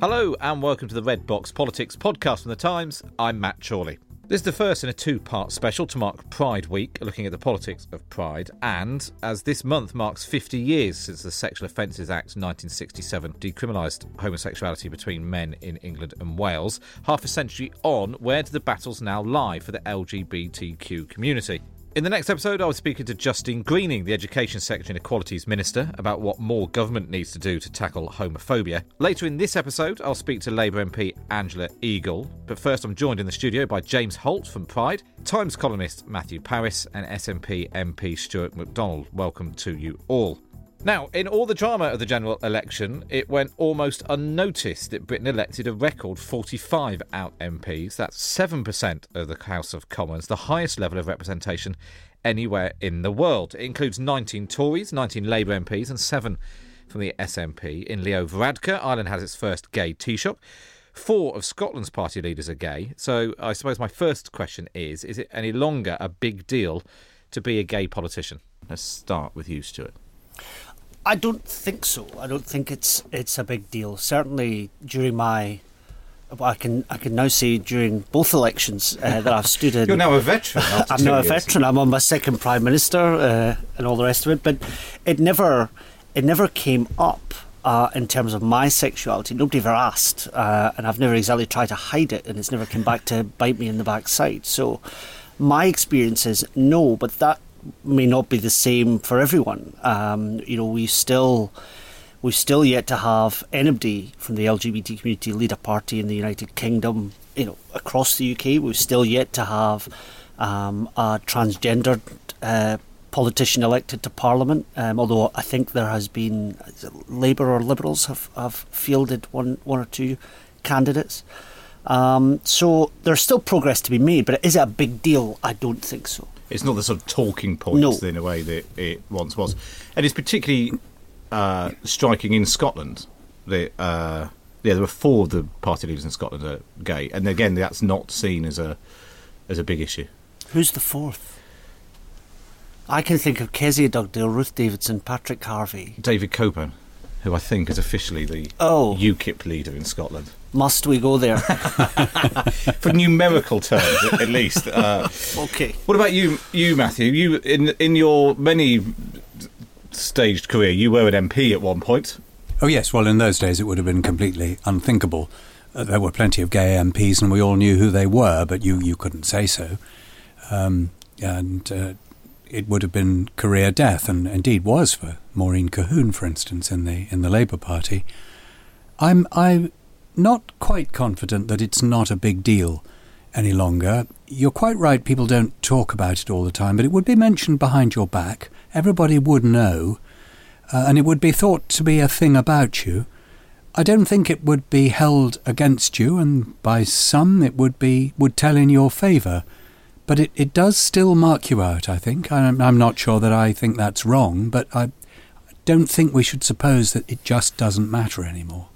Hello and welcome to the Red Box Politics podcast from The Times. I'm Matt Chorley. This is the first in a two part special to mark Pride Week, looking at the politics of Pride. And as this month marks 50 years since the Sexual Offences Act 1967 decriminalised homosexuality between men in England and Wales, half a century on, where do the battles now lie for the LGBTQ community? In the next episode, I was speaking to Justine Greening, the Education Secretary and Equalities Minister, about what more government needs to do to tackle homophobia. Later in this episode, I'll speak to Labour MP Angela Eagle. But first, I'm joined in the studio by James Holt from Pride, Times columnist Matthew Parris, and SNP MP Stuart McDonald. Welcome to you all. Now, in all the drama of the general election, it went almost unnoticed that Britain elected a record 45 out MPs. That's 7% of the House of Commons, the highest level of representation anywhere in the world. It includes 19 Tories, 19 Labour MPs, and 7 from the SNP. In Leo Varadkar, Ireland has its first gay Taoiseach. Four of Scotland's party leaders are gay. So I suppose my first question is is it any longer a big deal to be a gay politician? Let's start with you, Stuart. I don't think so. I don't think it's it's a big deal. Certainly during my I can I can now say during both elections uh, that I've stood in. You're now a veteran. I'm now a veteran. I'm on my second prime minister uh, and all the rest of it. But it never it never came up uh, in terms of my sexuality. Nobody ever asked, uh, and I've never exactly tried to hide it, and it's never come back to bite me in the backside. So my experience is no, but that may not be the same for everyone. Um, you know, we still we've still yet to have anybody from the LGBT community lead a party in the United Kingdom. You know, across the UK, we've still yet to have um, a transgendered uh, politician elected to Parliament. Um, although I think there has been Labour or Liberals have, have fielded one one or two candidates. Um, so there's still progress to be made, but is it a big deal? I don't think so. It's not the sort of talking points no. in a way that it once was, and it's particularly uh, striking in Scotland. That uh, yeah, there were four of the party leaders in Scotland are gay, and again, that's not seen as a as a big issue. Who's the fourth? I can think of Kezia Dugdale, Ruth Davidson, Patrick Harvie, David Coburn, who I think is officially the oh. UKIP leader in Scotland. Must we go there? For numerical terms, at least. Uh, okay. What about you, you Matthew? You in in your many staged career, you were an MP at one point. Oh yes. Well, in those days, it would have been completely unthinkable. Uh, there were plenty of gay MPs, and we all knew who they were, but you you couldn't say so. Um, and uh, it would have been career death, and indeed was for Maureen Colquhoun, for instance, in the in the Labour Party. I'm I not quite confident that it's not a big deal any longer. You're quite right, people don't talk about it all the time, but it would be mentioned behind your back. Everybody would know, uh, and it would be thought to be a thing about you. I don't think it would be held against you, and by some it would be would tell in your favour. But it, it does still mark you out, I think. I'm, I'm not sure that I think that's wrong, but I don't think we should suppose that it just doesn't matter anymore.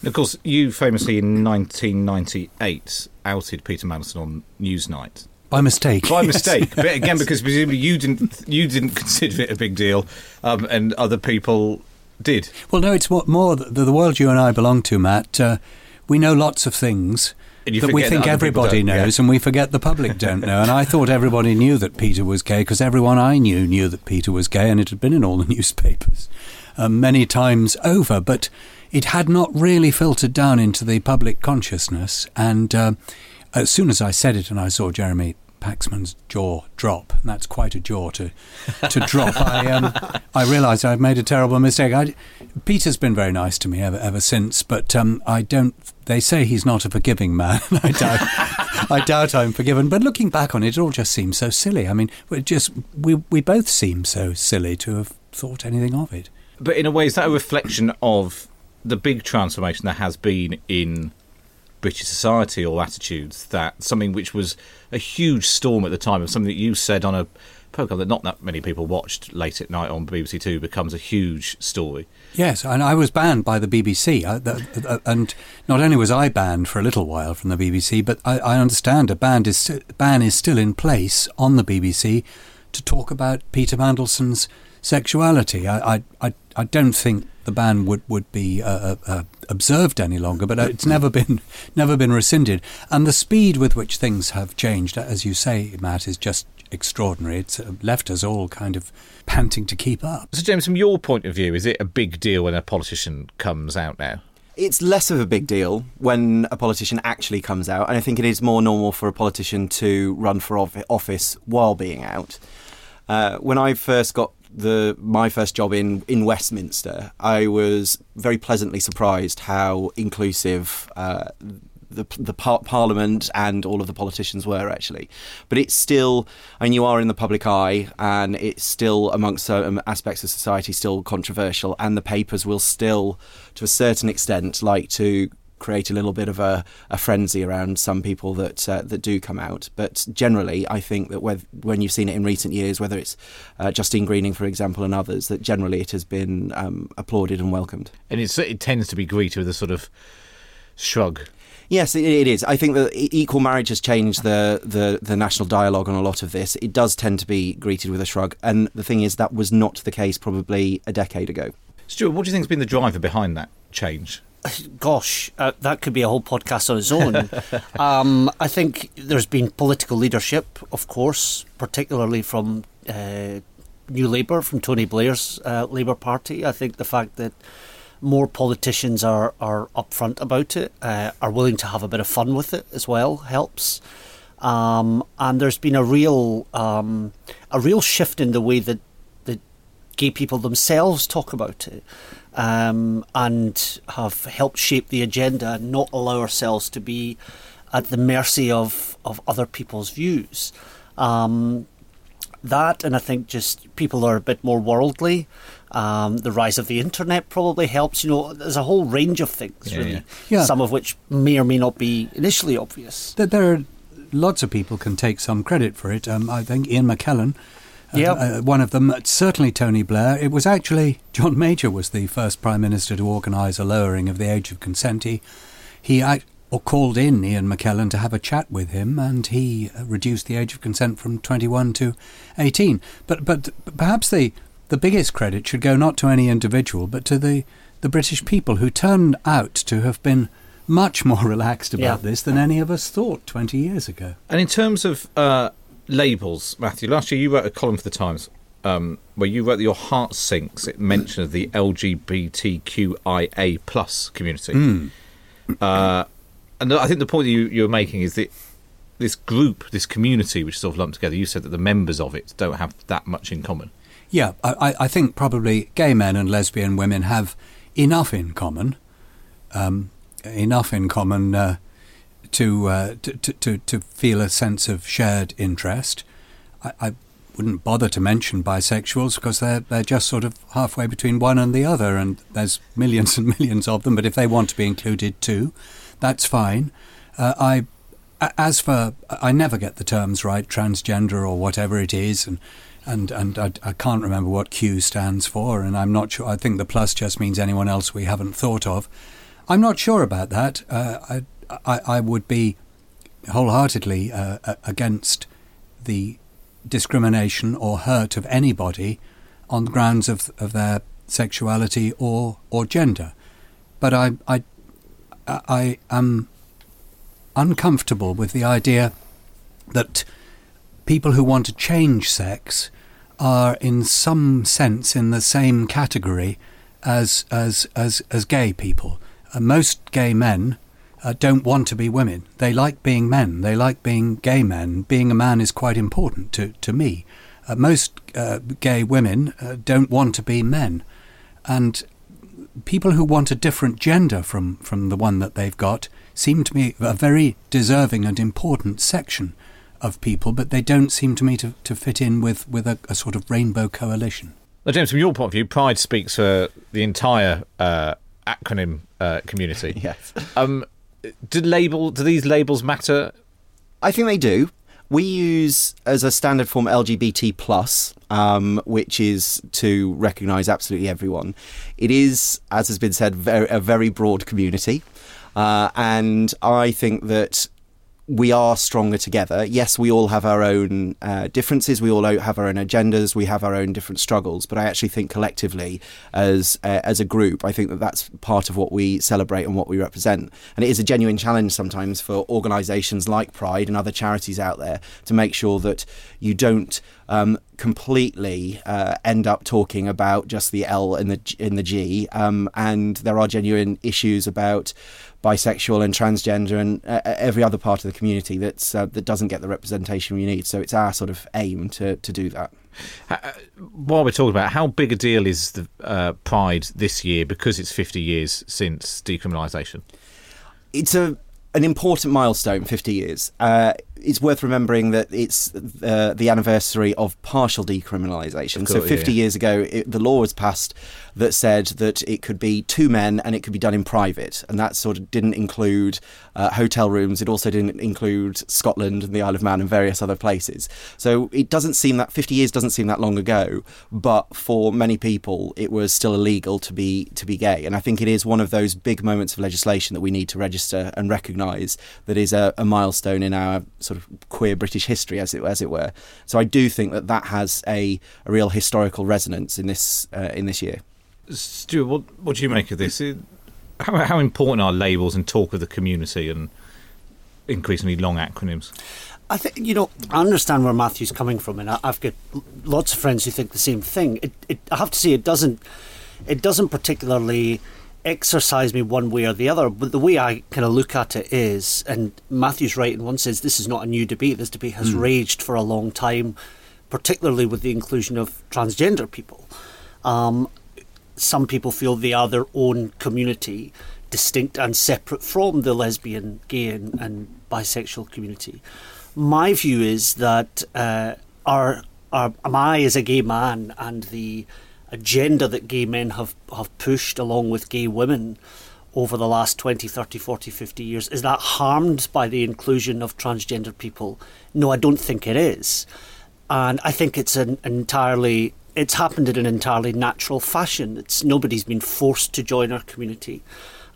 And of course, you famously in 1998 outed Peter Mandelson on Newsnight. By mistake. By mistake, but again because presumably you didn't you didn't consider it a big deal, um, and other people did. Well, no, it's what more the, the world you and I belong to, Matt. Uh, we know lots of things that we think everybody knows, yeah. and we forget the public don't know. And I thought everybody knew that Peter was gay because everyone I knew knew that Peter was gay, and it had been in all the newspapers um, many times over. But it had not really filtered down into the public consciousness. And uh, as soon as I said it and I saw Jeremy Paxman's jaw drop, and that's quite a jaw to to drop. I um, I realised I've made a terrible mistake. I, Peter's been very nice to me ever ever since, but um, I don't. They say he's not a forgiving man. I doubt. I doubt I'm forgiven. But looking back on it, it all just seems so silly. I mean, we just we we both seem so silly to have thought anything of it. But in a way, is that a reflection of the big transformation there has been in British society or attitudes that something which was a huge storm at the time of something that you said on a program that not that many people watched late at night on BBC Two becomes a huge story. Yes, and I was banned by the BBC, uh, the, and not only was I banned for a little while from the BBC, but I, I understand a ban is ban is still in place on the BBC to talk about Peter Mandelson's sexuality. I, I, I, I don't think the ban would would be uh, uh, uh observed any longer, but it's never been never been rescinded. And the speed with which things have changed, as you say, Matt, is just extraordinary. It's uh, left us all kind of panting to keep up. So, James, from your point of view, is it a big deal when a politician comes out now? It's less of a big deal when a politician actually comes out, and I think it is more normal for a politician to run for office while being out. Uh, when I first got the my first job in in Westminster, I was very pleasantly surprised how inclusive. Uh, the the par- parliament and all of the politicians were actually, but it's still. I mean, you are in the public eye, and it's still amongst certain aspects of society still controversial, and the papers will still, to a certain extent, like to create a little bit of a, a frenzy around some people that uh, that do come out. But generally, I think that when you've seen it in recent years, whether it's uh, Justine Greening, for example, and others, that generally it has been um, applauded and welcomed. And it tends to be greeted with a sort of shrug. Yes, it, it is. I think that equal marriage has changed the, the, the national dialogue on a lot of this. It does tend to be greeted with a shrug. And the thing is, that was not the case probably a decade ago. Stuart, what do you think has been the driver behind that change? Gosh, uh, that could be a whole podcast on its own. um, I think there's been political leadership, of course, particularly from uh, New Labour, from Tony Blair's uh, Labour Party. I think the fact that more politicians are, are upfront about it, uh, are willing to have a bit of fun with it as well, helps. Um, and there's been a real um, a real shift in the way that the gay people themselves talk about it um, and have helped shape the agenda and not allow ourselves to be at the mercy of, of other people's views. Um, that, and I think just people are a bit more worldly. Um, the rise of the internet probably helps. You know, there's a whole range of things, yeah, really. Yeah. yeah. Some of which may or may not be initially obvious. There are lots of people can take some credit for it. Um, I think Ian McKellen yeah, uh, one of them, certainly Tony Blair. It was actually John Major was the first prime minister to organise a lowering of the age of consent. He, he or called in Ian McKellen to have a chat with him, and he uh, reduced the age of consent from 21 to 18. But but perhaps the the biggest credit should go not to any individual, but to the the British people who turned out to have been much more relaxed about yeah. this than any of us thought 20 years ago. And in terms of uh, labels, Matthew. Last year you wrote a column for the Times um, where you wrote that your heart sinks at mention of the LGBTQIA plus community. Mm. Uh, and I think the point you, you're making is that this group, this community, which is sort of lumped together, you said that the members of it don't have that much in common. Yeah, I, I think probably gay men and lesbian women have enough in common, um, enough in common uh, to, uh, to, to, to feel a sense of shared interest. I, I, wouldn't bother to mention bisexuals because they're, they're just sort of halfway between one and the other, and there's millions and millions of them, but if they want to be included too, that's fine. Uh, I as for I never get the terms right, transgender or whatever it is, and and and I, I, can't remember what Q stands for, and I'm not sure. I think the plus just means anyone else we haven't thought of. I'm not sure about that. Uh, I I, I would be wholeheartedly uh, against the discrimination or hurt of anybody on the grounds of, of their sexuality or, or gender. But I, I, I am uncomfortable with the idea that people who want to change sex are in some sense in the same category as as as, as gay people. Uh, most gay men uh, don't want to be women. They like being men. They like being gay men. Being a man is quite important to, to me. Uh, most uh, gay women uh, don't want to be men. And people who want a different gender from, from the one that they've got seem to me a very deserving and important section of people, but they don't seem to me to, to fit in with, with a, a sort of rainbow coalition. Now, James, from your point of view, Pride speaks for the entire uh, acronym uh, community. yes. Um, do label do these labels matter? I think they do. We use as a standard form LGBT plus, um, which is to recognise absolutely everyone. It is, as has been said, very, a very broad community, uh, and I think that we are stronger together. Yes, we all have our own uh, differences. We all have our own agendas. We have our own different struggles. But I actually think collectively, as uh, as a group, I think that that's part of what we celebrate and what we represent. And it is a genuine challenge sometimes for organisations like Pride and other charities out there to make sure that you don't um, completely uh, end up talking about just the L in the in the G. Um, and there are genuine issues about bisexual and transgender and uh, uh, every other part of the community that's uh, that doesn't get the representation we need. So it's our sort of aim to to do that. Uh, while we're talking about how big a deal is the uh, Pride this year because it's 50 years since decriminalisation? It's a an important milestone, 50 years. Uh, it's worth remembering that it's uh, the anniversary of partial decriminalisation. Course, so 50 yeah. years ago, it, the law was passed that said that it could be two men and it could be done in private. And that sort of didn't include uh, hotel rooms. It also didn't include Scotland and the Isle of Man and various other places. So it doesn't seem that 50 years doesn't seem that long ago, but for many people, it was still illegal to be to be gay. And I think it is one of those big moments of legislation that we need to register and recognise that is a, a milestone in our sort of queer British history, as it as it were. So I do think that that has a, a real historical resonance in this uh, in this year. Stuart, what what do you make of this? How how important are labels and talk of the community and increasingly long acronyms? I think you know I understand where Matthew's coming from, and I, have got lots of friends who think the same thing. It, it, I have to say, it doesn't it doesn't particularly exercise me one way or the other. But the way I kind of look at it is, and Matthew's right in one sense, this is not a new debate. This debate has mm. raged for a long time, particularly with the inclusion of transgender people. Um, some people feel they are their own community, distinct and separate from the lesbian, gay, and, and bisexual community. My view is that uh, our, our, am I as a gay man and the agenda that gay men have, have pushed along with gay women over the last 20, 30, 40, 50 years, is that harmed by the inclusion of transgender people? No, I don't think it is. And I think it's an entirely it's happened in an entirely natural fashion. It's nobody's been forced to join our community.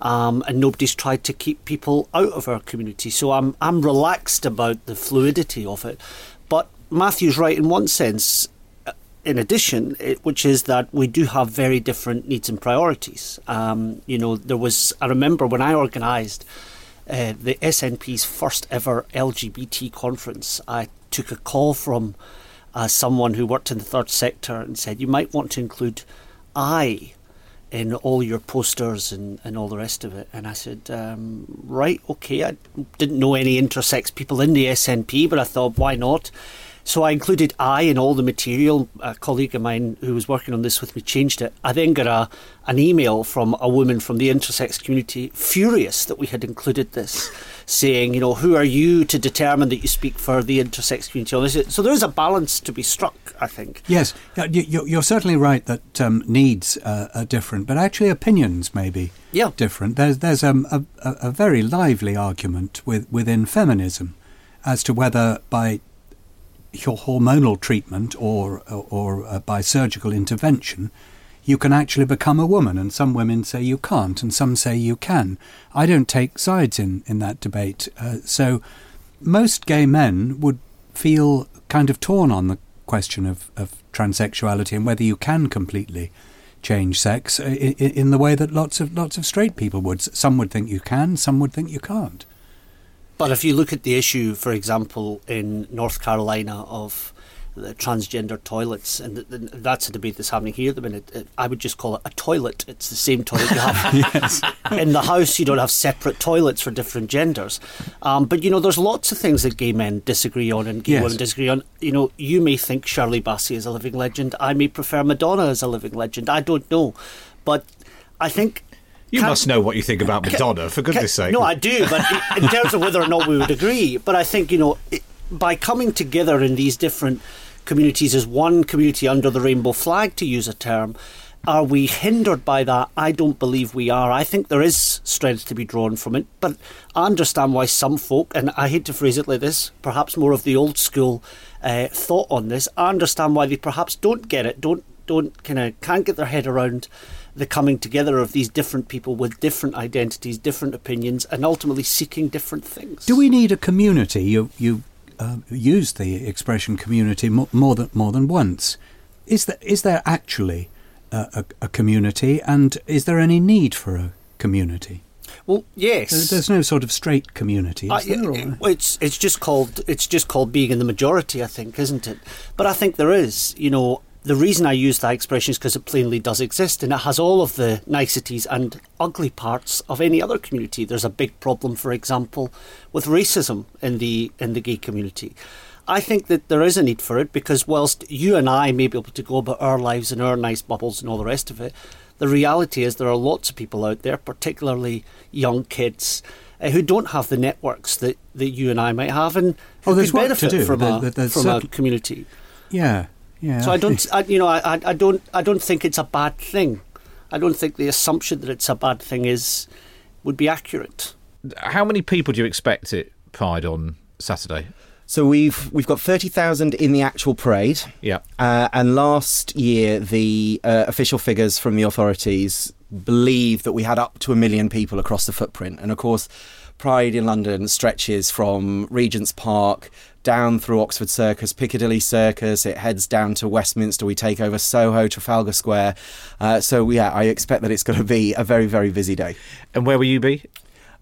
Um, and nobody's tried to keep people out of our community. So I'm I'm relaxed about the fluidity of it. But Matthew's right in one sense in addition, it, which is that we do have very different needs and priorities. Um, you know, there was, I remember when I organised uh, the SNP's first ever LGBT conference, I took a call from uh, someone who worked in the third sector and said, You might want to include I in all your posters and, and all the rest of it. And I said, um, Right, okay. I didn't know any intersex people in the SNP, but I thought, Why not? So I included I in all the material. A colleague of mine who was working on this with me changed it. I then got a, an email from a woman from the intersex community, furious that we had included this, saying, you know, who are you to determine that you speak for the intersex community? So there is a balance to be struck, I think. Yes, you're certainly right that um, needs uh, are different, but actually opinions may be yeah. different. There's, there's um, a, a very lively argument with, within feminism as to whether by hormonal treatment or, or, or uh, by surgical intervention, you can actually become a woman. And some women say you can't, and some say you can. I don't take sides in, in that debate. Uh, so most gay men would feel kind of torn on the question of, of transsexuality and whether you can completely change sex uh, in, in the way that lots of lots of straight people would. Some would think you can, some would think you can't. But if you look at the issue, for example, in North Carolina of the transgender toilets, and, that's a debate that's happening here at the minute. I would just call it a toilet. It's the same toilet you have yes. in the house. You don't have separate toilets for different genders. Um, but you know, there's lots of things that gay men disagree on and gay yes. women disagree on. You know, you may think Shirley Bassey is a living legend. I may prefer Madonna as a living legend. I don't know, but I think you can, must know what you think about Madonna, for goodness sake. No, I do, but in terms of whether or not we would agree, but I think, you know, by coming together in these different communities as one community under the rainbow flag, to use a term, are we hindered by that? I don't believe we are. I think there is strength to be drawn from it, but I understand why some folk, and I hate to phrase it like this, perhaps more of the old school uh, thought on this. I understand why they perhaps don't get it, don't don't kind of can't get their head around the coming together of these different people with different identities, different opinions, and ultimately seeking different things. Do we need a community? You you uh, used the expression community more, more, than more than once. Is there is there actually a, a, community, and is there any need for a community? Well, yes. There's no sort of straight community? It, it's it's just called it's just called being in the majority, I think, isn't it? But I think there is. You know, the reason I use that expression is because it plainly does exist and it has all of the niceties and ugly parts of any other community. There's a big problem, for example, with racism in the in the gay community. I think that there is a need for it because whilst you and I may be able to go about our lives in our nice bubbles and all the rest of it, the reality is there are lots of people out there, particularly young kids, uh, who don't have the networks that, that you and I might have and who oh, could benefit from, there, a, from a community. Yeah, yeah. So I don't, I, you know, I, I don't, I don't think it's a bad thing. I don't think the assumption that it's a bad thing is would be accurate. How many people do you expect at Pride on Saturday? So we've we've got thirty thousand in the actual parade. Yeah. Uh, and last year, the uh, official figures from the authorities believe that we had up to a million people across the footprint. And of course, Pride in London stretches from Regent's Park down through Oxford Circus, Piccadilly Circus. It heads down to Westminster. We take over Soho, Trafalgar Square. Uh, so yeah, I expect that it's going to be a very very busy day. And where will you be?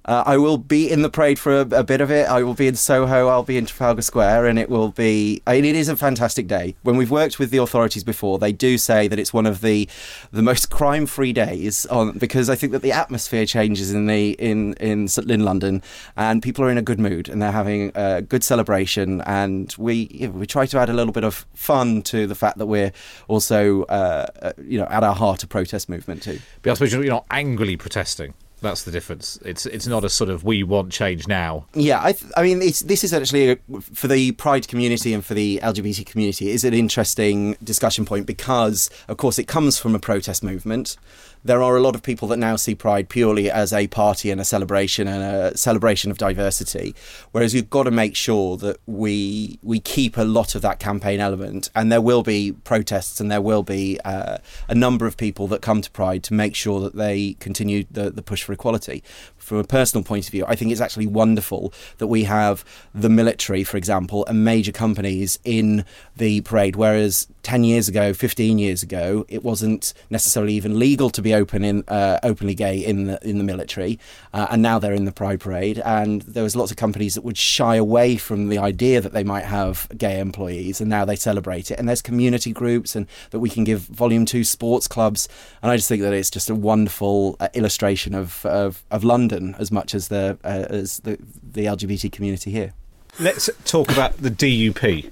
Uh, I will be in the parade for a, a, bit of it. I will be in Soho. I'll be in Trafalgar Square, and it will be. I mean, it is a fantastic day. When we've worked with the authorities before, they do say that it's one of the the most crime-free days on because I think that the atmosphere changes in the in in in London, and people are in a good mood and they're having a good celebration. And we you know, we try to add a little bit of fun to the fact that we're also uh, uh you know at our heart a protest movement too. But I suppose you're not angrily protesting. That's the difference. It's it's not a sort of we want change now. Yeah, I th- I mean this is actually a, for the Pride community and for the LGBT community is an interesting discussion point because of course it comes from a protest movement there are a lot of people that now see Pride purely as a party and a celebration and a celebration of diversity. Whereas you've got to make sure that we we keep a lot of that campaign element, and there will be protests and there will be uh, a number of people that come to Pride to make sure that they continue the, the push for equality from a personal point of view, I think it's actually wonderful that we have the military, for example, and major companies in the parade. Whereas 10 years ago, 15 years ago, it wasn't necessarily even legal to be open in uh, openly gay in the in the military, uh, and now they're in the Pride Parade. And there was lots of companies that would shy away from the idea that they might have gay employees, and now they celebrate it. And there's community groups, and that we can give Volume Two sports clubs. And I just think that it's just a wonderful uh, illustration of, of of London as much as the uh, as the the LGBT community here. Let's talk about the DUP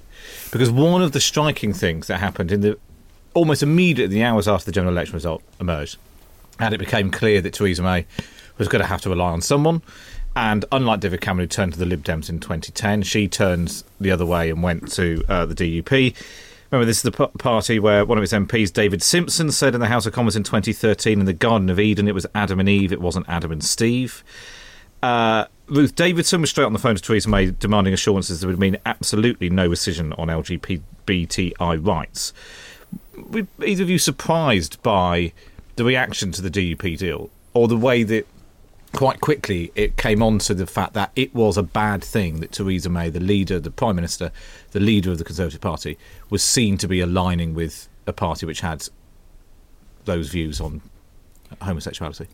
because one of the striking things that happened in the almost immediately the hours after the general election result emerged, and it became clear that Theresa May was going to have to rely on someone. And unlike David Cameron, who turned to the Lib Dems in 2010, she turned the other way and went to uh, the DUP. Remember, this is the p- party where one of its MPs, David Simpson, said in the House of Commons in 2013 in the Garden of Eden it was Adam and Eve, it wasn't Adam and Steve. Uh, Ruth Davidson was straight on the phone to Theresa May demanding assurances that would mean absolutely no decision on LGBTI rights. Were either of you surprised by the reaction to the DUP deal or the way that quite quickly it came on to the fact that it was a bad thing that Theresa May, the leader, the Prime Minister, the leader of the Conservative Party, was seen to be aligning with a party which had those views on homosexuality.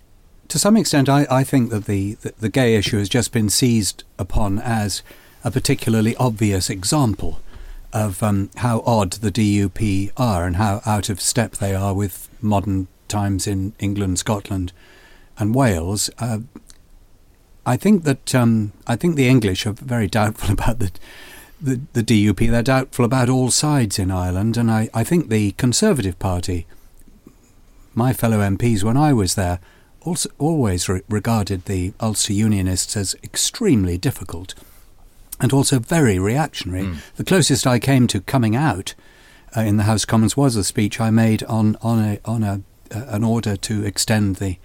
To some extent, I, I think that the, the, the gay issue has just been seized upon as a particularly obvious example of um, how odd the DUP are and how out of step they are with modern times in England, Scotland, and Wales. Uh, I think that um, I think the English are very doubtful about the, the, the DUP. They're doubtful about all sides in Ireland, and I, I think the Conservative Party, my fellow MPs when I was there, also always re- regarded the Ulster Unionists as extremely difficult, and also very reactionary. Mm. The closest I came to coming out uh, in the House of Commons was a speech I made on on a on a uh, an order to extend the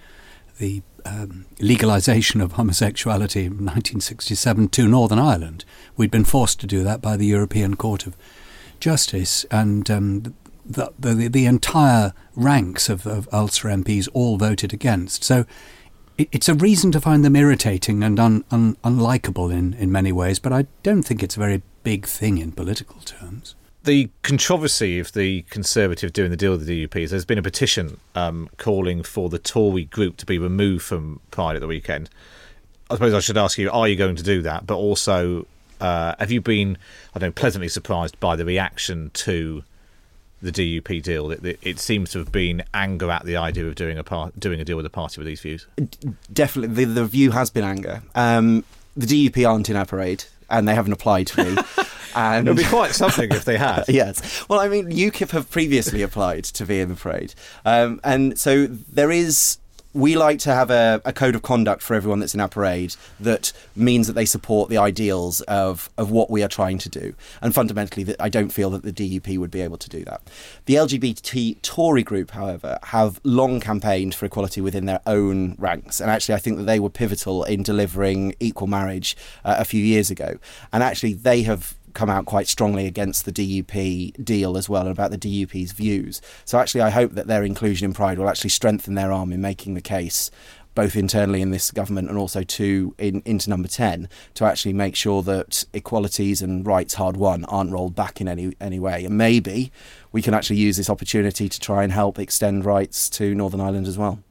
the um, legalisation of homosexuality in 1967 to Northern Ireland. We'd been forced to do that by the European Court of Justice, and um, the, the, the, entire ranks of, of Ulster MPs all voted against. So it, it's a reason to find them irritating and un, un, unlikable in, in many ways, but I don't think it's a very big thing in political terms the controversy of the Conservative doing the deal with the DUP is there's been a petition um, calling for the Tory group to be removed from Pride at the weekend. I suppose I should ask you: Are you going to do that? But also, uh, have you been, I don't know, pleasantly surprised by the reaction to the DUP deal? It, it, it seems to have been anger at the idea of doing a part, doing a deal with a party with these views. Definitely, the, the view has been anger. Um, the DUP aren't in our parade, and they haven't applied to me. And it would be quite something if they had. yes. Well, I mean, UKIP have previously applied to be in the parade, um, and so there is we like to have a, a, code of conduct for everyone that's in our parade that means that they support the ideals of, of what we are trying to do. And fundamentally, that I don't feel that the DUP would be able to do that. The LGBT Tory group, however, have long campaigned for equality within their own ranks. And actually, I think that they were pivotal in delivering equal marriage uh, a few years ago. And actually, they have come out quite strongly against the DUP deal as well and about the DUP's views. So actually, I hope that their inclusion in Pride will actually strengthen their arm in making the case. Both internally in this government and also to in, into number ten to actually make sure that equalities and rights hard won aren't rolled back in any any way, and maybe we can actually use this opportunity to try and help extend rights to Northern Ireland as well.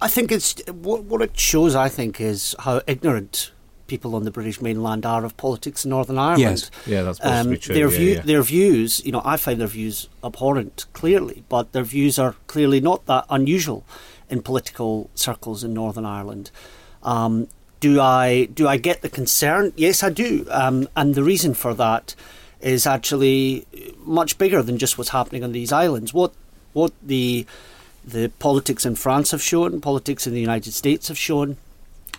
I think it's what, what it shows. I think is how ignorant people on the British mainland are of politics in Northern Ireland. Yes, yeah, that's um, true. Their, yeah, view, yeah. their views, you know, I find their views abhorrent, clearly, but their views are clearly not that unusual in political circles in Northern Ireland. Um, do I do I get the concern? Yes, I do, um, and the reason for that is actually much bigger than just what's happening on these islands. What what the the politics in France have shown, politics in the United States have shown,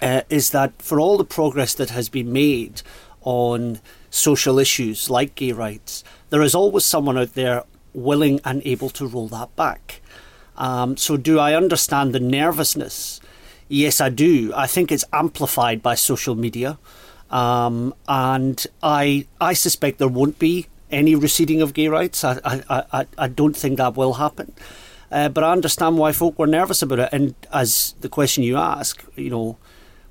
uh, is that for all the progress that has been made on social issues like gay rights, there is always someone out there willing and able to roll that back. Um, so, do I understand the nervousness? Yes, I do. I think it's amplified by social media, um, and I I suspect there won't be any receding of gay rights. I I, I, I don't think that will happen. Uh, but I understand why folk were nervous about it. And as the question you ask, you know,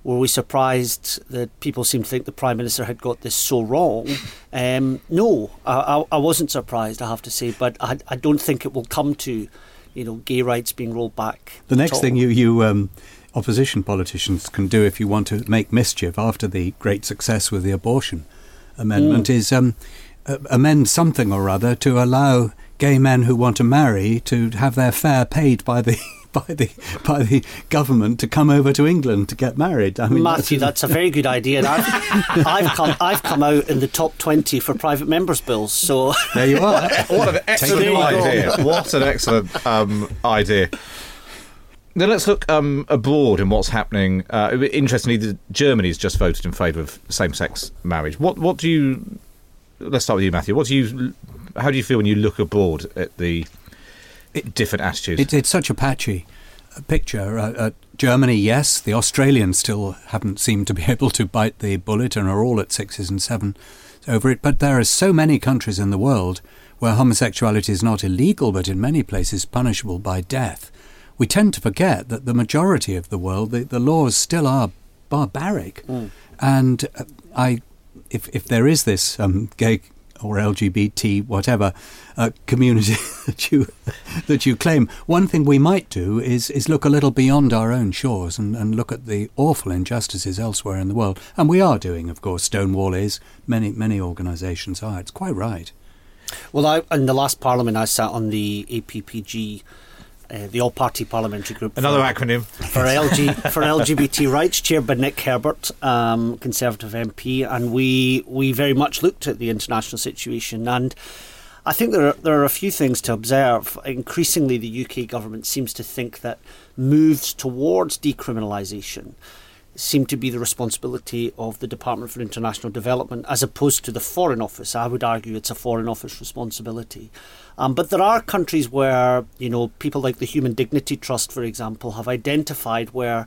were we surprised that people seem to think the Prime Minister had got this so wrong? Um, no, I, I, wasn't surprised, I have to say, but I, I, don't think it will come to, you know, gay rights being rolled back. The next thing you, you um, opposition politicians can do if you want to make mischief after the great success with the abortion amendment mm. is um, amend something or other to allow gay men who want to marry to have their fare paid by the by the by the government to come over to England to get married. I mean, Matthew, that's, that's a very good idea. And I've, I've come I've come out in the top twenty for private members' bills. So there you are. what an excellent idea! What an excellent um, idea. Then let's look um, abroad and what's happening. Uh, interestingly, Germany's just voted in favour of same-sex marriage. What what do you? Let's start with you, Matthew. What do you? How do you feel when you look abroad at the it, different attitudes. It, it's such a patchy uh, picture. Uh, uh, Germany, yes. The Australians still haven't seemed to be able to bite the bullet and are all at sixes and sevens over it. But there are so many countries in the world where homosexuality is not illegal, but in many places punishable by death. We tend to forget that the majority of the world, the, the laws still are barbaric. Mm. And uh, I, if if there is this um, gay or LGBT, whatever uh, community that you that you claim. One thing we might do is is look a little beyond our own shores and, and look at the awful injustices elsewhere in the world, and we are doing, of course. Stonewall is many many organisations are. It's quite right. Well, I, in the last Parliament, I sat on the APPG. Uh, the all-party parliamentary group. Another for, acronym for LG for LGBT rights, chaired by Nick Herbert, um, Conservative MP, and we we very much looked at the international situation and. I think there are, there are a few things to observe. Increasingly, the UK government seems to think that moves towards decriminalisation seem to be the responsibility of the Department for International Development as opposed to the Foreign Office. I would argue it's a Foreign Office responsibility. Um, but there are countries where, you know, people like the Human Dignity Trust, for example, have identified where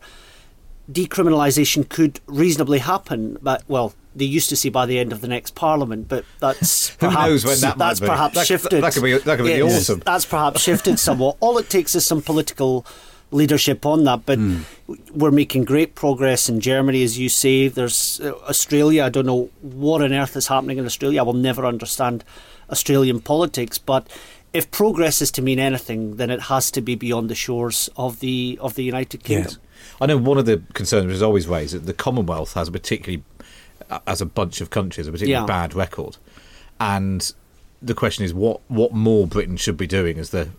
decriminalisation could reasonably happen. But, well, they used to see by the end of the next parliament, but that's perhaps, that that's perhaps that, shifted. That could be that could be yes, awesome. That's perhaps shifted somewhat. All it takes is some political leadership on that. But mm. we're making great progress in Germany, as you say. There's uh, Australia. I don't know what on earth is happening in Australia. I will never understand Australian politics, but if progress is to mean anything, then it has to be beyond the shores of the of the United Kingdom. Yes. I know one of the concerns is always raised that the Commonwealth has a particularly, as a bunch of countries, a particularly yeah. bad record, and the question is what what more Britain should be doing as the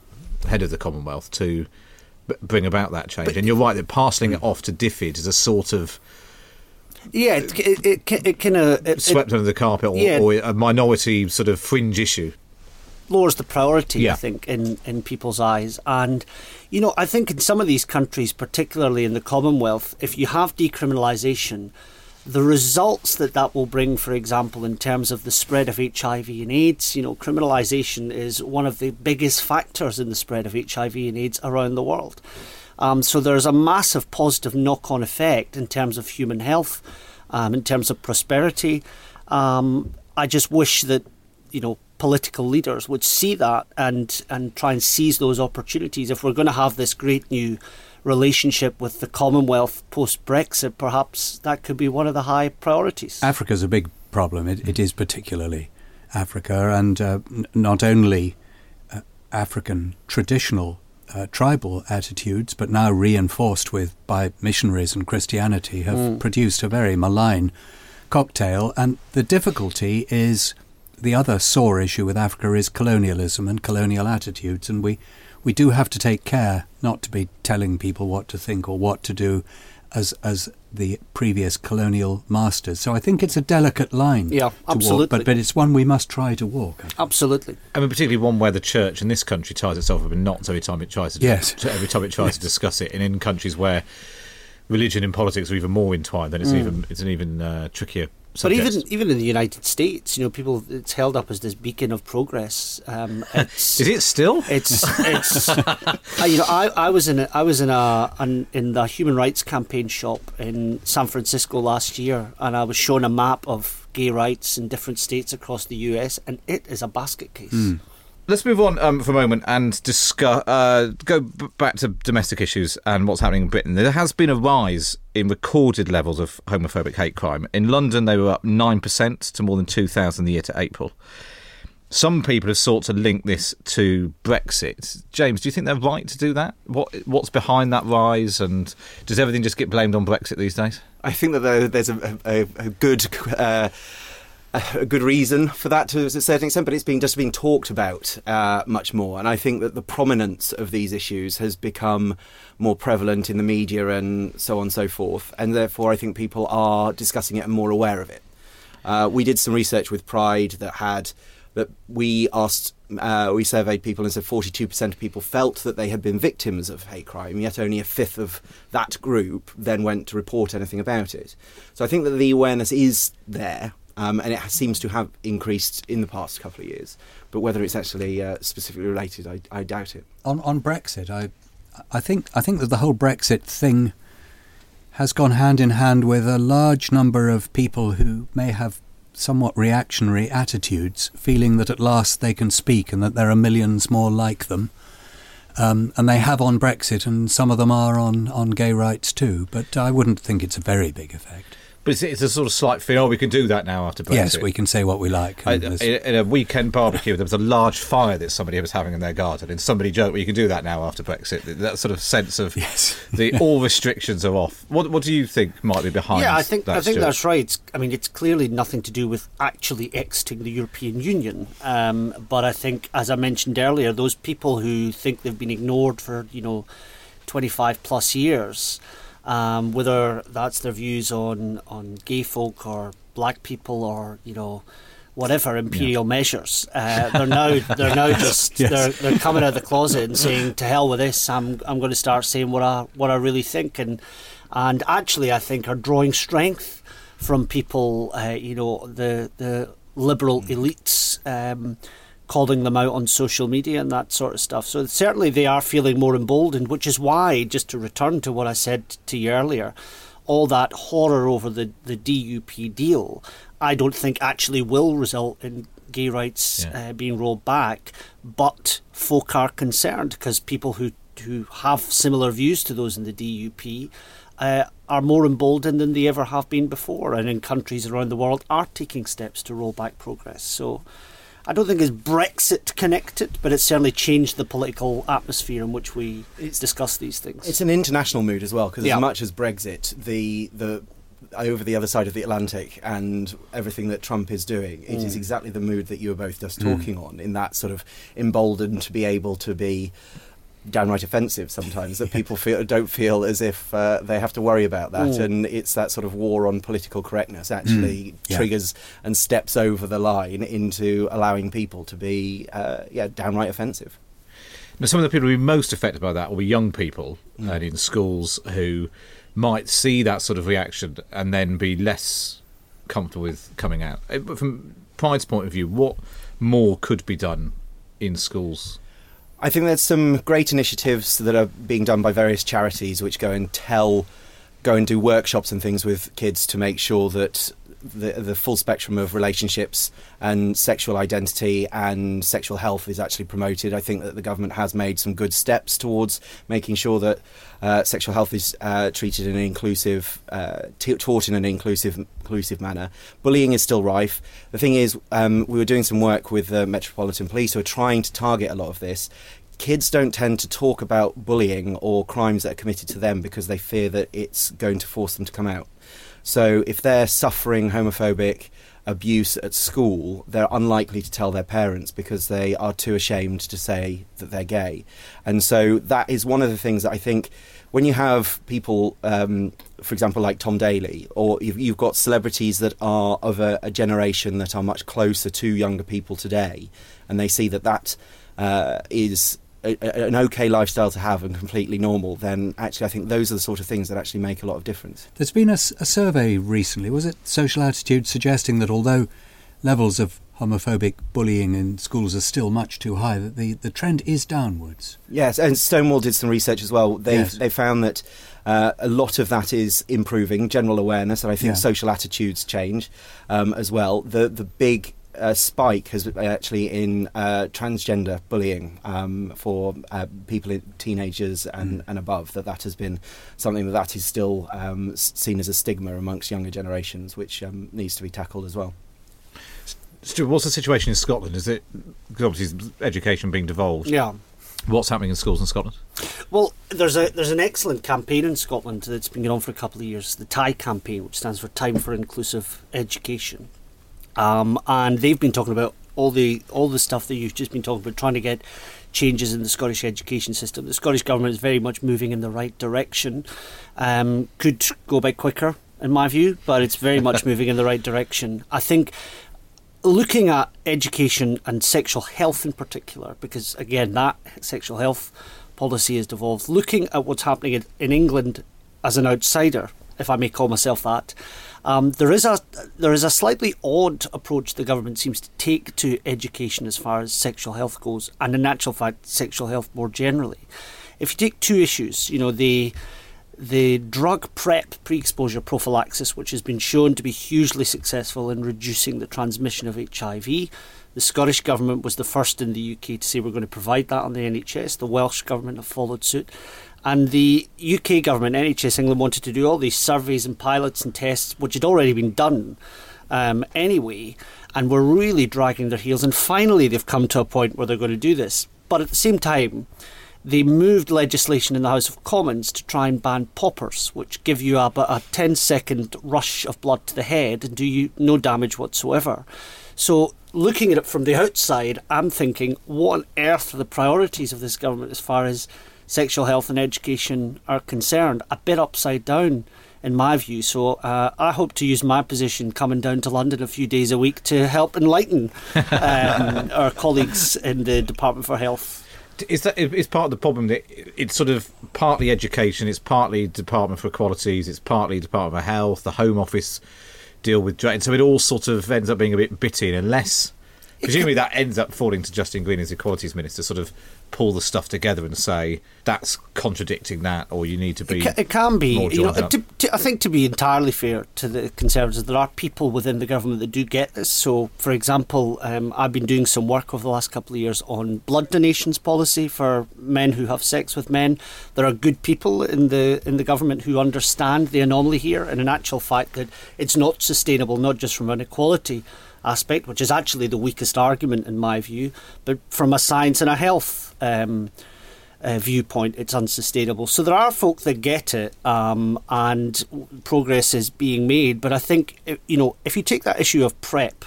head of the Commonwealth to bring about that change. But, and you're right that parceling it off to DFID is a sort of yeah, it it, it, it can uh, it, swept under the carpet or, yeah. or, a minority sort of fringe issue. Lowers the priority, yeah. I think, in, in people's eyes. And, you know, I think in some of these countries, particularly in the Commonwealth, if you have decriminalisation, the results that that will bring, for example, in terms of the spread of HIV and AIDS, you know, criminalisation is one of the biggest factors in the spread of HIV and AIDS around the world. Um, so there's a massive positive knock on effect in terms of human health, um, in terms of prosperity. Um, I just wish that, you know, political leaders would see that and, and try and seize those opportunities. If we're going to have this great new relationship with the Commonwealth post Brexit, perhaps that could be one of the high priorities. Africa's a big problem. it, it is particularly Africa, and uh, n- not only uh, African traditional uh, tribal attitudes, but now reinforced with by missionaries and Christianity, have mm. produced a very malign cocktail. And the difficulty is the other sore issue with Africa is colonialism and colonial attitudes, and we we do have to take care not to be telling people what to think or what to do as as the previous colonial masters. So I think it's a delicate line. Yeah, absolutely. Walk, but but it's one we must try to walk. I absolutely. I mean, particularly one where the church in this country ties itself up in knots every time it tries to yes. every time it tries yes. to discuss it, and in countries where religion and politics are even more entwined, then it's mm. even it's an even uh, trickier Subjects. But even even in the United States, you know, people it's held up as this beacon of progress. Um, Is it still? It's it's. uh, you know, I, I was in a, I was in a an, in the human rights campaign shop in San Francisco last year, and I was shown a map of gay rights in different states across the U.S., and it is a basket case. Mm. Let's move on um, for a moment and discuss. Uh, go b- back to domestic issues and what's happening in Britain. There has been a rise in recorded levels of homophobic hate crime. In London, they were up nine percent to more than two thousand the year to April. Some people have sought to link this to Brexit. James, do you think they're right to do that? What What's behind that rise, and does everything just get blamed on Brexit these days? I think that there's a, a, a good. Uh, a good reason for that to a certain extent, but it's been just being talked about uh, much more. And I think that the prominence of these issues has become more prevalent in the media and so on and so forth. And therefore, I think people are discussing it and more aware of it. Uh, we did some research with Pride that had that we asked, uh, we surveyed people and said 42% of people felt that they had been victims of hate crime, yet only a fifth of that group then went to report anything about it. So I think that the awareness is there um, and it seems to have increased in the past couple of years. But whether it's actually uh, specifically related, I, I, doubt it. On on Brexit, I I think I think that the whole Brexit thing has gone hand in hand with a large number of people who may have somewhat reactionary attitudes, feeling that at last they can speak and that there are millions more like them. Um, and they have on Brexit, and some of them are on, on gay rights too. But I wouldn't think it's a very big effect. But it's, it's, a sort of slight thing. Oh, we can do that now after Brexit. Yes, we can say what we like. I, in a weekend barbecue, there was a large fire that somebody was having in their garden, and somebody joked, "Well, you can do that now after Brexit." That sort of sense of yes. the all restrictions are off. What What do you think might be behind? Yeah, I think that, I think Stuart? that's right. I mean, it's clearly nothing to do with actually exiting the European Union. Um, but I think, as I mentioned earlier, those people who think they've been ignored for you know twenty five plus years um, whether that's their views on, on gay folk or black people or you know whatever imperial yeah. measures. Uh, they're now they're now just yes. they're they're coming out of the closet and saying to hell with this. I'm I'm going to start saying what I what I really think and and actually I think are drawing strength from people. Uh, you know the the liberal elites. Um, calling them out on social media and that sort of stuff. So certainly they are feeling more emboldened, which is why, just to return to what I said to you earlier, all that horror over the, the DUP deal, I don't think actually will result in gay rights yeah. uh, being rolled back. But folk are concerned because people who who have similar views to those in the DUP uh, are more emboldened than they ever have been before, and in countries around the world are taking steps to roll back progress. So I don't think it's Brexit connected, but it's certainly changed the political atmosphere in which we discuss these things. It's an international mood as well, because yeah. as much as Brexit, the the over the other side of the Atlantic and everything that Trump is doing, it mm. is exactly the mood that you were both just mm. talking mm. on. In that sort of emboldened to be able to be downright offensive sometimes that people feel don't feel as if uh, they have to worry about that mm. and it's that sort of war on political correctness actually mm. yeah. triggers and steps over the line into allowing people to be uh, yeah downright offensive now some of the people who are most affected by that will be young people mm. and in schools who might see that sort of reaction and then be less comfortable with coming out uh, from pride's point of view what more could be done in schools I think there's some great initiatives that are being done by various charities which go and tell, go and do workshops and things with kids to make sure that the, the full spectrum of relationships and sexual identity and sexual health is actually promoted. I think that the government has made some good steps towards making sure that uh, sexual health is uh, treated in an inclusive, uh, t- taught in an inclusive, inclusive manner. Bullying is still rife. The thing is, um, we were doing some work with the Metropolitan Police who are trying to target a lot of this kids don't tend to talk about bullying or crimes that are committed to them because they fear that it's going to force them to come out. So if they're suffering homophobic abuse at school, they're unlikely to tell their parents because they are too ashamed to say that they're gay. And so that is one of the things that I think when you have people, um, for example, like Tom Daley, or you've, you've got celebrities that are of a, a, generation that are much closer to younger people today, and they see that that uh, is a, an okay lifestyle to have and completely normal, then actually I think those are the sort of things that actually make a lot of difference. There's been a, a survey recently, was it Social Attitude, suggesting that although levels of homophobic bullying in schools are still much too high, that the, the trend is downwards. Yes, and Stonewall did some research as well. They yes. they found that uh, a lot of that is improving general awareness, and I think yeah. social attitudes change um, as well. The the big uh, spike has actually in uh, transgender bullying um, for uh, people, teenagers and, mm. and above. That that has been something that that is still um, seen as a stigma amongst younger generations, which um, needs to be tackled as well. Stuart, what's the situation in Scotland? Is it because obviously education being devolved? Yeah. What's happening in schools in Scotland? Well, there's a there's an excellent campaign in Scotland that's been going on for a couple of years, the TIE campaign, which stands for Time for Inclusive Education. Um, and they've been talking about all the all the stuff that you've just been talking about, trying to get changes in the Scottish education system. The Scottish government is very much moving in the right direction. Um, could go a bit quicker, in my view, but it's very much moving in the right direction. I think looking at education and sexual health in particular, because again, that sexual health policy has devolved. Looking at what's happening in, in England as an outsider, if I may call myself that, um, there is a there is a slightly odd approach the government seems to take to education as far as sexual health goes, and in actual fact, sexual health more generally. If you take two issues, you know the the drug PrEP pre-exposure prophylaxis, which has been shown to be hugely successful in reducing the transmission of HIV, The Scottish Government was the first in the UK to say we're going to provide that on the NHS. The Welsh Government have followed suit. And the UK government, NHS England, wanted to do all these surveys and pilots and tests, which had already been done um, anyway, and were really dragging their heels. And finally, they've come to a point where they're going to do this. But at the same time, they moved legislation in the House of Commons to try and ban poppers, which give you about a 10 second rush of blood to the head and do you no damage whatsoever. So, looking at it from the outside, I'm thinking, what on earth are the priorities of this government as far as sexual health and education are concerned, a bit upside down in my view. So uh, I hope to use my position coming down to London a few days a week to help enlighten um, our colleagues in the Department for Health. Is that is part of the problem that it's sort of partly education, it's partly Department for Equalities, it's partly Department for Health, the Home Office deal with, and so it all sort of ends up being a bit bitty, unless presumably that ends up falling to Justin Green as Equalities Minister, sort of pull the stuff together and say that's contradicting that, or you need to be. It, ca- it can be. You know, to, to, I think to be entirely fair to the Conservatives, there are people within the government that do get this. So, for example, um, I've been doing some work over the last couple of years on blood donations policy for men who have sex with men. There are good people in the in the government who understand the anomaly here, and in actual fact that it's not sustainable, not just from an equality aspect, which is actually the weakest argument in my view, but from a science and a health um, uh, viewpoint, it's unsustainable. So there are folk that get it, um, and progress is being made. But I think uh, you know if you take that issue of PrEP,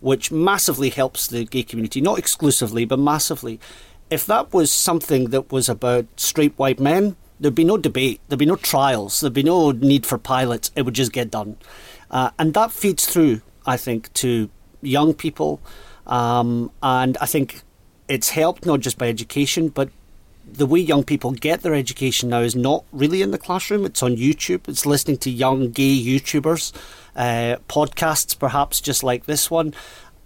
which massively helps the gay community, not exclusively but massively, if that was something that was about straight white men, there'd be no debate, there'd be no trials, there'd be no need for pilots. It would just get done, uh, and that feeds through I think, to young people. Um, and I think it's helped not just by education, but the way young people get their education now is not really in the classroom. It's on YouTube. It's listening to young gay YouTubers, uh, podcasts, perhaps just like this one.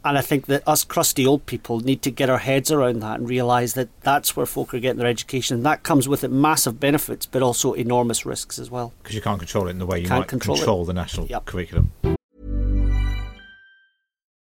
And I think that us crusty old people need to get our heads around that and realise that that's where folk are getting their education. And that comes with it massive benefits, but also enormous risks as well. Because you can't control it in the way you can't might control, control the national yep. curriculum.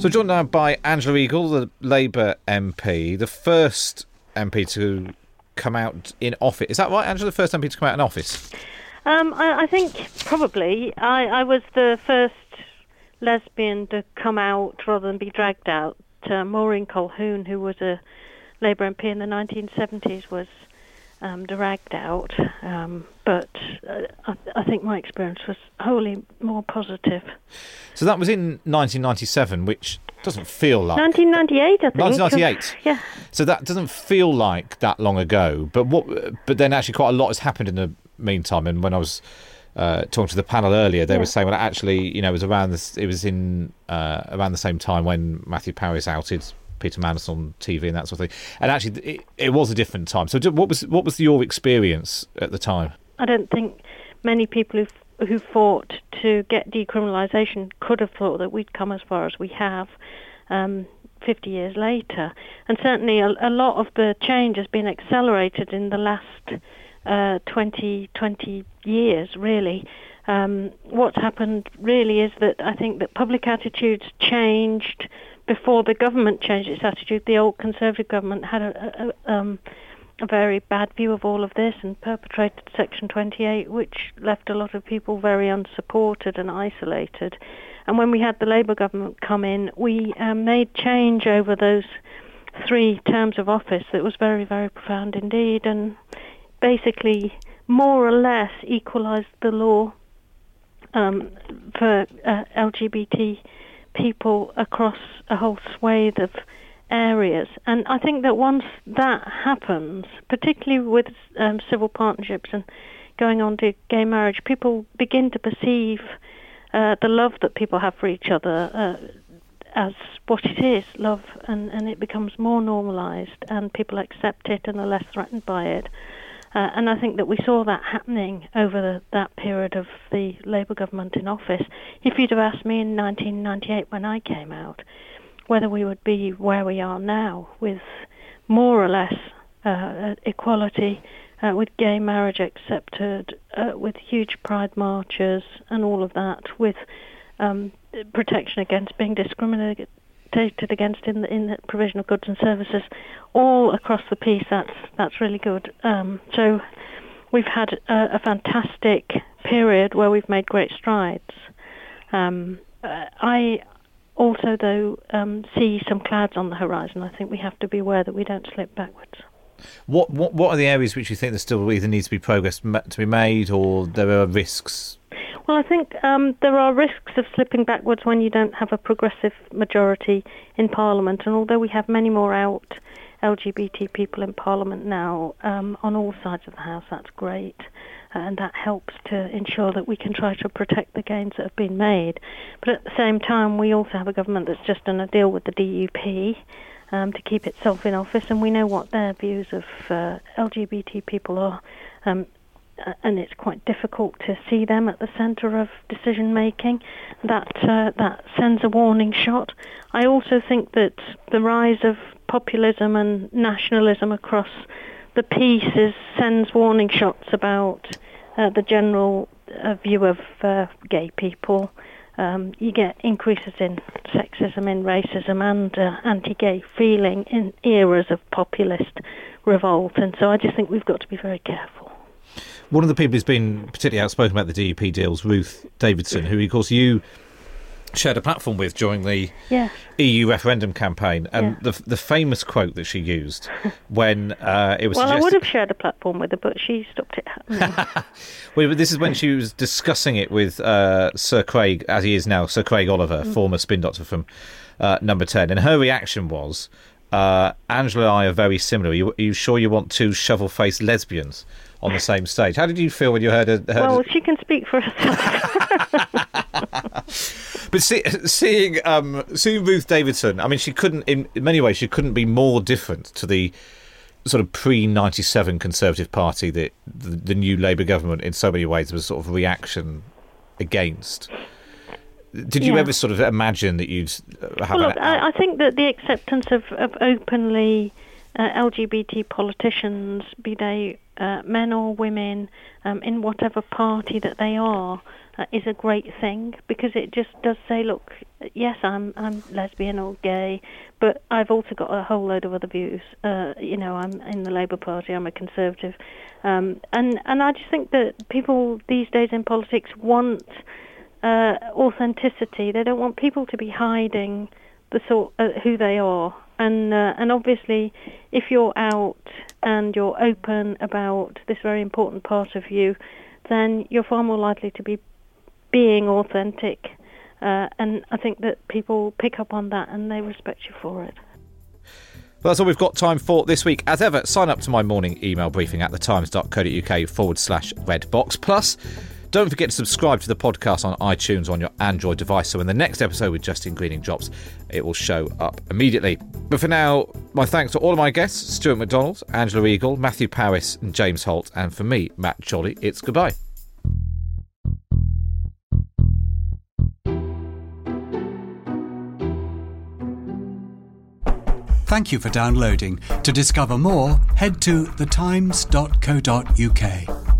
So joined now by Angela Eagle, the Labour MP, the first MP to come out in office. Is that right, Angela? The first MP to come out in office? Um, I, I, think probably. I, I, was the first lesbian to come out rather than be dragged out. Uh, Maureen Colquhoun, who was a Labour MP in the 1970s, was um, dragged out. Um, but uh, I, I, think my experience was wholly more positive. So that was in 1997, which doesn't feel like 1998. I think 1998. Yeah. So that doesn't feel like that long ago. But what? But then actually, quite a lot has happened in the meantime. And when I was uh, talking to the panel earlier, they yeah. were saying, well, actually, you know, it was around this. It was in uh, around the same time when Matthew Parris outed Peter Mandelson on TV and that sort of thing. And actually, it, it was a different time. So, what was what was your experience at the time? I don't think many people who who fought to get decriminalisation could have thought that we'd come as far as we have. Um, 50 years later, and certainly a, a, lot of the change has been accelerated in the last uh, 20, 20 years, really. Um, what's happened really is that I think that public attitudes changed, before the government changed its attitude, the old Conservative government had a, a, um, a, very bad view of all of this and perpetrated Section 28, which left a lot of people very unsupported and isolated. And when we had the Labour government come in, we um, made change over those three terms of office that was very, very profound indeed, and basically more or less equalised the law um, for uh, LGBT people across a whole swathe of areas. And I think that once that happens, particularly with um, civil partnerships and going on to gay marriage, people begin to perceive uh, the love that people have for each other uh, as what it is, love, and, and it becomes more normalised, and people accept it and are less threatened by it. Uh, and I think that we saw that happening over the, that period of the Labour government in office. If you'd have asked me in 1998 when I came out whether we would be where we are now with more or less uh, equality, uh, with gay marriage accepted, uh, with huge pride marches and all of that, with um, protection against being discriminated against in the, in the provision of goods and services, all across the piece. That's that's really good. Um, so we've had a, a, fantastic period where we've made great strides. Um, uh, I also, though, um, see some clouds on the horizon. I think we have to be aware that we don't slip backwards. What what what are the areas which you think there still either needs to be progress to be made, or there are risks? Well, I think um, there are risks of slipping backwards when you don't have a progressive majority in Parliament. And although we have many more out LGBT people in Parliament now um, on all sides of the House, that's great. and that helps to ensure that we can try to protect the gains that have been made. But at the same time, we also have a government that's just done a deal with the DUP um, to keep itself in office, and we know what their views of uh, LGBT people are. Um, and it's quite difficult to see them at the centre of decision making. That uh, that sends a warning shot. I also think that the rise of populism and nationalism across the piece is, sends warning shots about uh, the general uh, view of uh, gay people um, you get increases in sexism, in racism, and uh, anti-gay feeling in eras of populist revolt. And so I just think we've got to be very careful. One of the people who's been particularly outspoken about the DUP deals, Ruth Davidson, who, of course, you shared a platform with during the yeah. EU referendum campaign, and yeah. the the famous quote that she used when uh, it was. well, suggested... I would have shared a platform with her, but she stopped it happening. well, this is when she was discussing it with uh, Sir Craig, as he is now, Sir Craig Oliver, mm. former spin doctor from uh, Number Ten, and her reaction was. Uh, Angela and I are very similar. Are you, are you sure you want two shovel-faced lesbians on the same stage? How did you feel when you heard her? Heard well, she can speak for herself. but see, seeing um, seeing Ruth Davidson, I mean, she couldn't in, many ways she couldn't be more different to the sort of pre ninety seven Conservative Party that the, the, new Labour government in so many ways was sort of reaction against. Did you yeah. ever sort of imagine that you'd uh, have? Well, look, I, I, think that the acceptance of, of openly uh, LGBT politicians, be they uh, men or women, um, in whatever party that they are, uh, is a great thing because it just does say, look, yes, I'm I'm lesbian or gay, but I've also got a whole load of other views. Uh, you know, I'm in the Labour Party. I'm a conservative, um, and and I just think that people these days in politics want uh, authenticity. They don't want people to be hiding the sort uh, who they are. And uh, and obviously, if you're out and you're open about this very important part of you, then you're far more likely to be being authentic. Uh, and I think that people pick up on that and they respect you for it. Well, that's all we've got time for this week. As ever, sign up to my morning email briefing at thetimes.co.uk forward slash redbox. Plus, don't forget to subscribe to the podcast on iTunes on your Android device so when the next episode with Justine Greening drops, it will show up immediately. But for now, my thanks to all of my guests Stuart McDonald, Angela Eagle, Matthew Parris, and James Holt. And for me, Matt Chorley, it's goodbye. Thank you for downloading. To discover more, head to thetimes.co.uk.